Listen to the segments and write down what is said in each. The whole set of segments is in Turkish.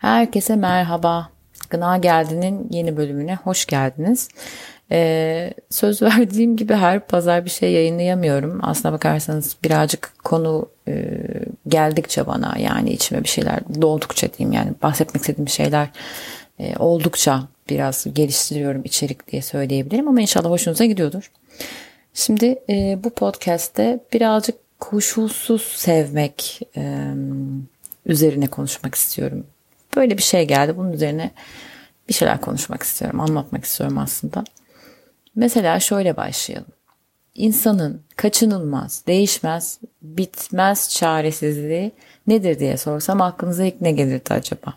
Herkese merhaba. Gına Geldi'nin yeni bölümüne hoş geldiniz. Ee, söz verdiğim gibi her pazar bir şey yayınlayamıyorum. Aslına bakarsanız birazcık konu e, geldikçe bana yani içime bir şeyler doğdukça diyeyim yani bahsetmek istediğim şeyler e, oldukça biraz geliştiriyorum içerik diye söyleyebilirim ama inşallah hoşunuza gidiyordur. Şimdi e, bu podcast'te birazcık koşulsuz sevmek e, üzerine konuşmak istiyorum. Böyle bir şey geldi. Bunun üzerine bir şeyler konuşmak istiyorum, anlatmak istiyorum aslında. Mesela şöyle başlayalım. İnsanın kaçınılmaz, değişmez, bitmez çaresizliği nedir diye sorsam aklınıza ilk ne gelirdi acaba?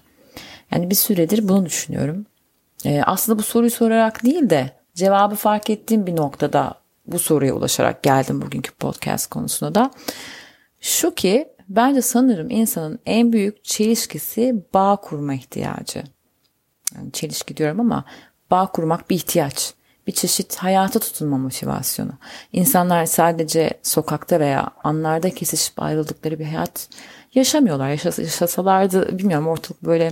Yani bir süredir bunu düşünüyorum. Ee, aslında bu soruyu sorarak değil de cevabı fark ettiğim bir noktada bu soruya ulaşarak geldim bugünkü podcast konusunda da. Şu ki bence sanırım insanın en büyük çelişkisi bağ kurma ihtiyacı. Yani çelişki diyorum ama bağ kurmak bir ihtiyaç. Bir çeşit hayata tutunma motivasyonu. İnsanlar sadece sokakta veya anlarda kesişip ayrıldıkları bir hayat yaşamıyorlar. Yaşas yaşasalardı bilmiyorum ortalık böyle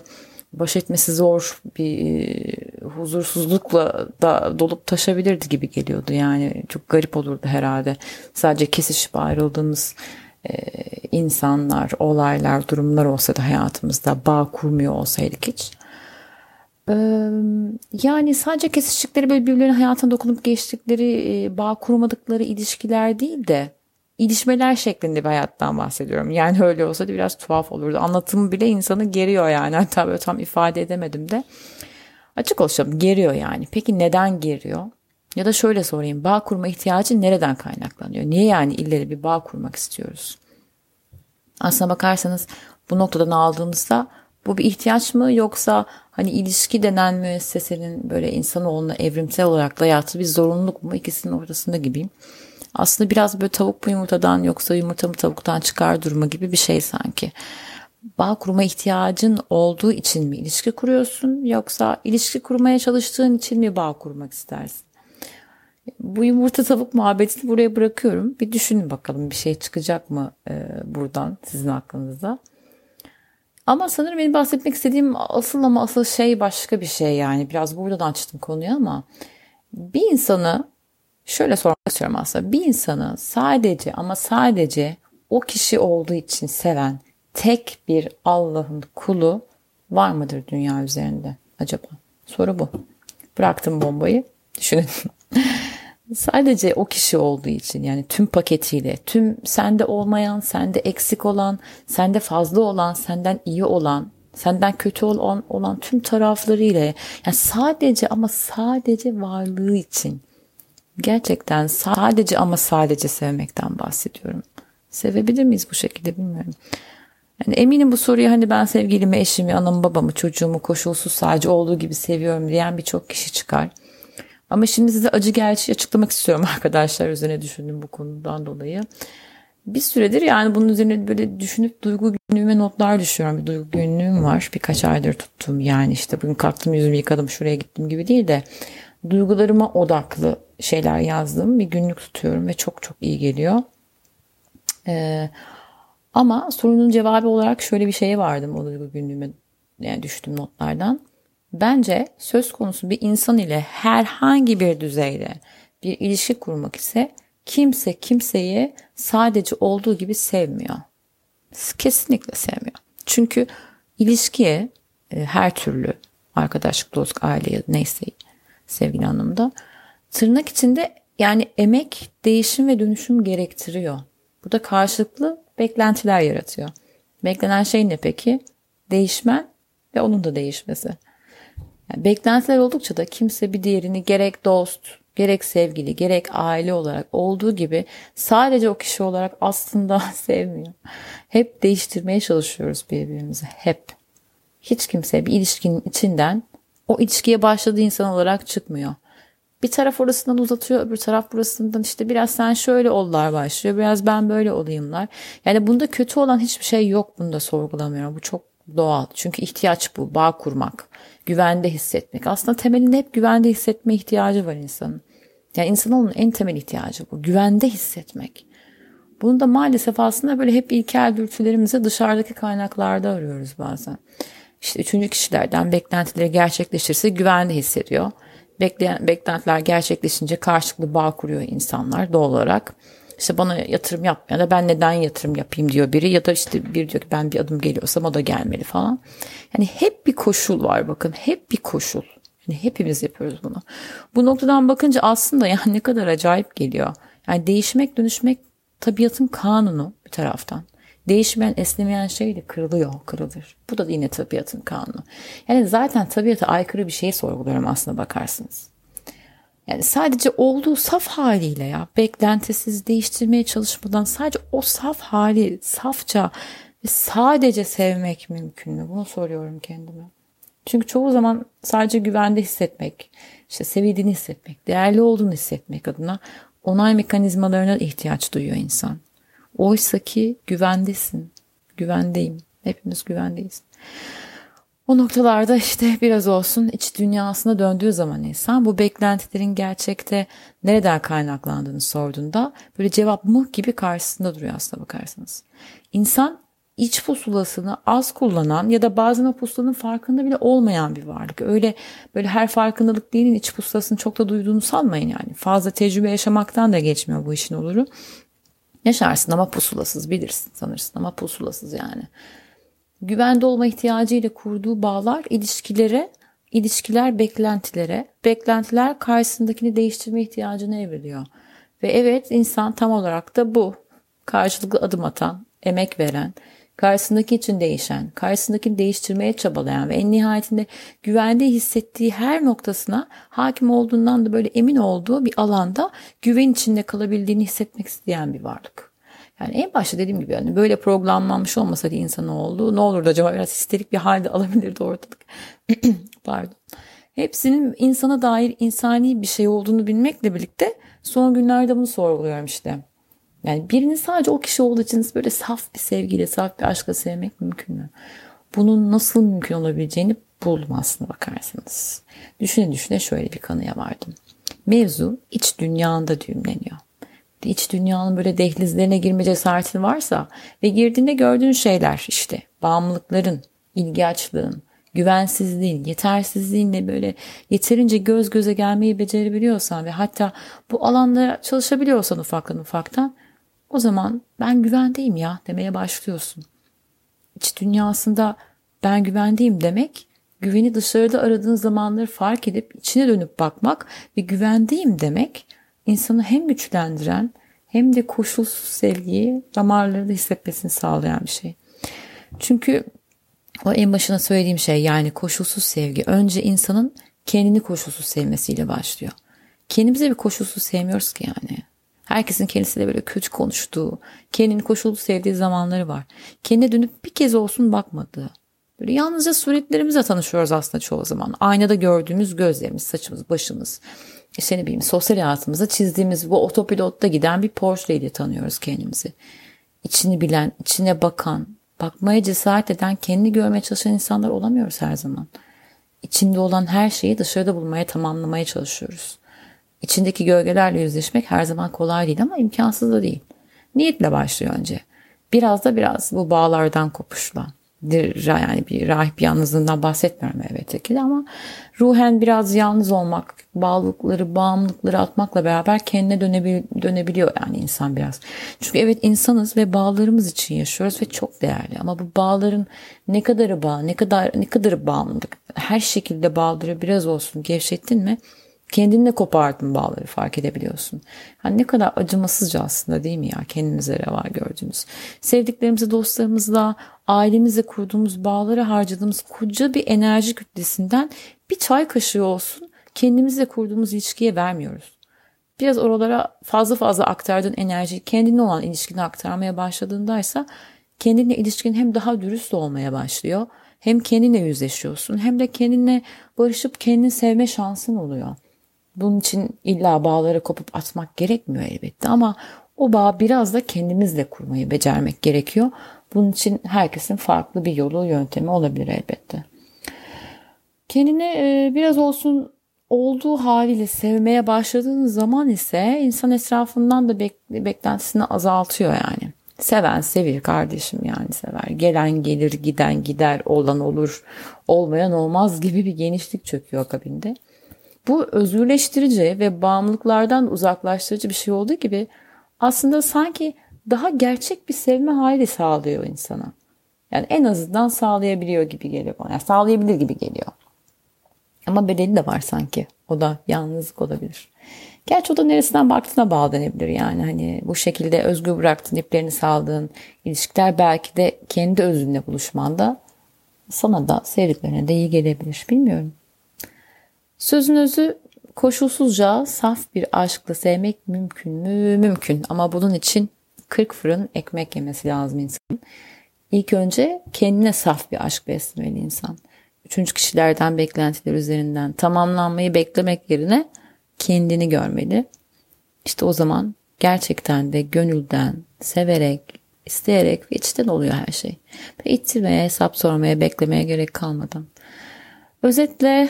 baş etmesi zor bir e, huzursuzlukla da dolup taşabilirdi gibi geliyordu. Yani çok garip olurdu herhalde. Sadece kesişip ayrıldığımız insanlar, olaylar, durumlar olsa da hayatımızda bağ kurmuyor olsaydık hiç. E, yani sadece kesiştikleri böyle birbirlerinin hayatına dokunup geçtikleri, e, bağ kurmadıkları ilişkiler değil de ilişmeler şeklinde bir hayattan bahsediyorum. Yani öyle olsa da biraz tuhaf olurdu. Anlatımı bile insanı geriyor yani. Hatta böyle tam ifade edemedim de. Açık olacağım geriyor yani. Peki neden geriyor? Ya da şöyle sorayım bağ kurma ihtiyacı nereden kaynaklanıyor? Niye yani illeri bir bağ kurmak istiyoruz? Aslına bakarsanız bu noktadan aldığımızda bu bir ihtiyaç mı yoksa hani ilişki denen müessesenin böyle insanoğluna evrimsel olarak dayattığı bir zorunluluk mu ikisinin ortasında gibiyim. Aslında biraz böyle tavuk mu yumurtadan yoksa yumurta mı tavuktan çıkar durma gibi bir şey sanki. Bağ kurma ihtiyacın olduğu için mi ilişki kuruyorsun yoksa ilişki kurmaya çalıştığın için mi bağ kurmak istersin? Bu yumurta tavuk muhabbetini buraya bırakıyorum. Bir düşünün bakalım bir şey çıkacak mı e, buradan sizin aklınızda. Ama sanırım benim bahsetmek istediğim asıl ama asıl şey başka bir şey yani. Biraz buradan açtım konuyu ama bir insanı şöyle sormak istiyorum aslında. Bir insanı sadece ama sadece o kişi olduğu için seven tek bir Allah'ın kulu var mıdır dünya üzerinde acaba? Soru bu. Bıraktım bombayı. Düşünün. Sadece o kişi olduğu için yani tüm paketiyle, tüm sende olmayan, sende eksik olan, sende fazla olan, senden iyi olan, senden kötü olan, olan tüm taraflarıyla yani sadece ama sadece varlığı için gerçekten sadece ama sadece sevmekten bahsediyorum. Sevebilir miyiz bu şekilde bilmiyorum. Yani eminim bu soruyu hani ben sevgilimi, eşimi, anamı, babamı, çocuğumu koşulsuz sadece olduğu gibi seviyorum diyen birçok kişi çıkar. Ama şimdi size acı gerçeği açıklamak istiyorum arkadaşlar üzerine düşündüm bu konudan dolayı. Bir süredir yani bunun üzerine böyle düşünüp duygu günlüğüme notlar düşüyorum. Bir duygu günlüğüm var. Birkaç aydır tuttum yani işte bugün kalktım yüzümü yıkadım şuraya gittim gibi değil de duygularıma odaklı şeyler yazdım. Bir günlük tutuyorum ve çok çok iyi geliyor. Ee, ama sorunun cevabı olarak şöyle bir şeye vardım o duygu günlüğüme yani düştüm notlardan. Bence söz konusu bir insan ile herhangi bir düzeyde bir ilişki kurmak ise kimse kimseyi sadece olduğu gibi sevmiyor. Kesinlikle sevmiyor. Çünkü ilişkiye e, her türlü arkadaşlık, dostluk, aile neyse sevgili anlamda tırnak içinde yani emek, değişim ve dönüşüm gerektiriyor. Bu da karşılıklı beklentiler yaratıyor. Beklenen şey ne peki? Değişmen ve onun da değişmesi. Yani beklentiler oldukça da kimse bir diğerini gerek dost, gerek sevgili, gerek aile olarak olduğu gibi sadece o kişi olarak aslında sevmiyor. Hep değiştirmeye çalışıyoruz birbirimizi. Hep. Hiç kimse bir ilişkinin içinden o ilişkiye başladığı insan olarak çıkmıyor. Bir taraf orasından uzatıyor, öbür taraf burasından işte biraz sen şöyle ollar başlıyor, biraz ben böyle olayımlar. Yani bunda kötü olan hiçbir şey yok. Bunu da sorgulamıyorum. Bu çok doğal. Çünkü ihtiyaç bu. Bağ kurmak güvende hissetmek. Aslında temelinde hep güvende hissetme ihtiyacı var insanın. Yani insanoğlunun en temel ihtiyacı bu. Güvende hissetmek. Bunu da maalesef aslında böyle hep ilkel dürtülerimizi dışarıdaki kaynaklarda arıyoruz bazen. işte üçüncü kişilerden beklentileri gerçekleşirse güvende hissediyor. Bekleyen, beklentiler gerçekleşince karşılıklı bağ kuruyor insanlar doğal olarak. İşte bana yatırım yapmıyor da ben neden yatırım yapayım diyor biri ya da işte bir diyor ki ben bir adım geliyorsam o da gelmeli falan. Yani hep bir koşul var bakın hep bir koşul. Yani hepimiz yapıyoruz bunu. Bu noktadan bakınca aslında yani ne kadar acayip geliyor. Yani değişmek dönüşmek tabiatın kanunu bir taraftan. Değişmeyen, esnemeyen şey de kırılıyor, kırılır. Bu da yine tabiatın kanunu. Yani zaten tabiata aykırı bir şeyi sorguluyorum aslında bakarsınız. Yani sadece olduğu saf haliyle ya beklentisiz değiştirmeye çalışmadan sadece o saf hali safça ve sadece sevmek mümkün mü? Bunu soruyorum kendime. Çünkü çoğu zaman sadece güvende hissetmek, işte sevildiğini hissetmek, değerli olduğunu hissetmek adına onay mekanizmalarına ihtiyaç duyuyor insan. Oysa ki güvendesin. Güvendeyim. Hepimiz güvendeyiz. O noktalarda işte biraz olsun iç dünyasına döndüğü zaman insan bu beklentilerin gerçekte nereden kaynaklandığını sorduğunda böyle cevap mıh gibi karşısında duruyor aslında bakarsanız. İnsan iç pusulasını az kullanan ya da bazen o pusulanın farkında bile olmayan bir varlık. Öyle böyle her farkındalık değilin iç pusulasını çok da duyduğunu sanmayın yani. Fazla tecrübe yaşamaktan da geçmiyor bu işin oluru. Yaşarsın ama pusulasız bilirsin sanırsın ama pusulasız yani. Güvende olma ihtiyacıyla kurduğu bağlar ilişkilere, ilişkiler beklentilere, beklentiler karşısındakini değiştirme ihtiyacını evriliyor. Ve evet insan tam olarak da bu. Karşılıklı adım atan, emek veren, karşısındaki için değişen, karşısındakini değiştirmeye çabalayan ve en nihayetinde güvende hissettiği her noktasına hakim olduğundan da böyle emin olduğu bir alanda güven içinde kalabildiğini hissetmek isteyen bir varlık. Yani en başta dediğim gibi yani böyle programlanmış olmasaydı insanoğlu ne olurdu acaba biraz histerik bir halde alabilirdi ortalık. Pardon. Hepsinin insana dair insani bir şey olduğunu bilmekle birlikte son günlerde bunu sorguluyorum işte. Yani birini sadece o kişi olduğu için böyle saf bir sevgiyle, saf bir aşkla sevmek mümkün mü? Bunun nasıl mümkün olabileceğini buldum aslında bakarsanız. Düşüne düşüne şöyle bir kanıya vardım. Mevzu iç dünyanda düğümleniyor. İç dünyanın böyle dehlizlerine girme cesaretin varsa ve girdiğinde gördüğün şeyler işte bağımlılıkların, ilgi açlığın, güvensizliğin, yetersizliğinle böyle yeterince göz göze gelmeyi becerebiliyorsan ve hatta bu alanda çalışabiliyorsan ufaktan ufaktan o zaman ben güvendeyim ya demeye başlıyorsun. İç dünyasında ben güvendeyim demek güveni dışarıda aradığın zamanları fark edip içine dönüp bakmak ve güvendeyim demek insanı hem güçlendiren hem de koşulsuz sevgiyi damarlarında hissetmesini sağlayan bir şey. Çünkü o en başına söylediğim şey yani koşulsuz sevgi önce insanın kendini koşulsuz sevmesiyle başlıyor. Kendimize bir koşulsuz sevmiyoruz ki yani. Herkesin kendisiyle böyle kötü konuştuğu, kendini koşullu sevdiği zamanları var. Kendine dönüp bir kez olsun bakmadığı. Böyle yalnızca suretlerimizle tanışıyoruz aslında çoğu zaman. Aynada gördüğümüz gözlerimiz, saçımız, başımız. İşte ne bileyim sosyal hayatımızda çizdiğimiz bu otopilotta giden bir portreyle tanıyoruz kendimizi. İçini bilen, içine bakan, bakmaya cesaret eden, kendini görmeye çalışan insanlar olamıyoruz her zaman. İçinde olan her şeyi dışarıda bulmaya, tamamlamaya çalışıyoruz. İçindeki gölgelerle yüzleşmek her zaman kolay değil ama imkansız da değil. Niyetle başlıyor önce. Biraz da biraz bu bağlardan kopuşla. Yani bir rahip yalnızlığından bahsetmiyorum elbette ki de ama ruhen biraz yalnız olmak, bağlılıkları, bağımlılıkları atmakla beraber kendine dönebil dönebiliyor yani insan biraz. Çünkü evet insanız ve bağlarımız için yaşıyoruz ve çok değerli ama bu bağların ne kadarı bağ, ne kadar ne kadarı bağımlılık, her şekilde bağları biraz olsun gevşettin mi kendinle kopardın bağları fark edebiliyorsun. Yani ne kadar acımasızca aslında değil mi ya kendimize reva gördüğümüz. Sevdiklerimizle, dostlarımızla, ailemizle kurduğumuz bağları harcadığımız koca bir enerji kütlesinden bir çay kaşığı olsun kendimizle kurduğumuz ilişkiye vermiyoruz. Biraz oralara fazla fazla aktardığın enerjiyi kendine olan ilişkine aktarmaya başladığındaysa kendinle ilişkin hem daha dürüst olmaya başlıyor. Hem kendinle yüzleşiyorsun hem de kendinle barışıp kendini sevme şansın oluyor. Bunun için illa bağları kopup atmak gerekmiyor elbette ama o bağ biraz da kendimizle kurmayı becermek gerekiyor. Bunun için herkesin farklı bir yolu, yöntemi olabilir elbette. Kendini e, biraz olsun olduğu haliyle sevmeye başladığın zaman ise insan etrafından da bek- beklentisini azaltıyor yani. Seven sevir kardeşim yani sever. Gelen gelir, giden gider, olan olur, olmayan olmaz gibi bir genişlik çöküyor akabinde. Bu özgürleştirici ve bağımlılıklardan uzaklaştırıcı bir şey olduğu gibi aslında sanki daha gerçek bir sevme hali sağlıyor insana. Yani en azından sağlayabiliyor gibi geliyor bana. Yani sağlayabilir gibi geliyor. Ama bedeli de var sanki. O da yalnızlık olabilir. Gerçi o da neresinden baktığına bağlanabilir yani. Hani bu şekilde özgür bıraktığın, iplerini saldığın ilişkiler belki de kendi özünle buluşmanda sana da sevdiklerine de iyi gelebilir. Bilmiyorum. Sözün özü koşulsuzca saf bir aşkla sevmek mümkün mü? Mümkün. Ama bunun için 40 fırın ekmek yemesi lazım insanın. İlk önce kendine saf bir aşk beslemeli insan. Üçüncü kişilerden beklentiler üzerinden tamamlanmayı beklemek yerine kendini görmeli. İşte o zaman gerçekten de gönülden, severek, isteyerek ve içten oluyor her şey. Ve ittirmeye, hesap sormaya, beklemeye gerek kalmadan. Özetle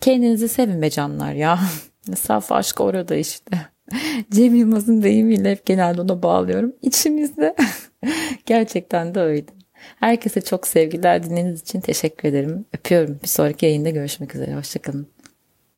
kendinizi sevin be canlar ya. Saf aşk orada işte. Cem Yılmaz'ın deyimiyle hep genelde ona bağlıyorum. İçimizde. Gerçekten de öyle. Herkese çok sevgiler. Dinlediğiniz için teşekkür ederim. Öpüyorum. Bir sonraki yayında görüşmek üzere. Hoşçakalın.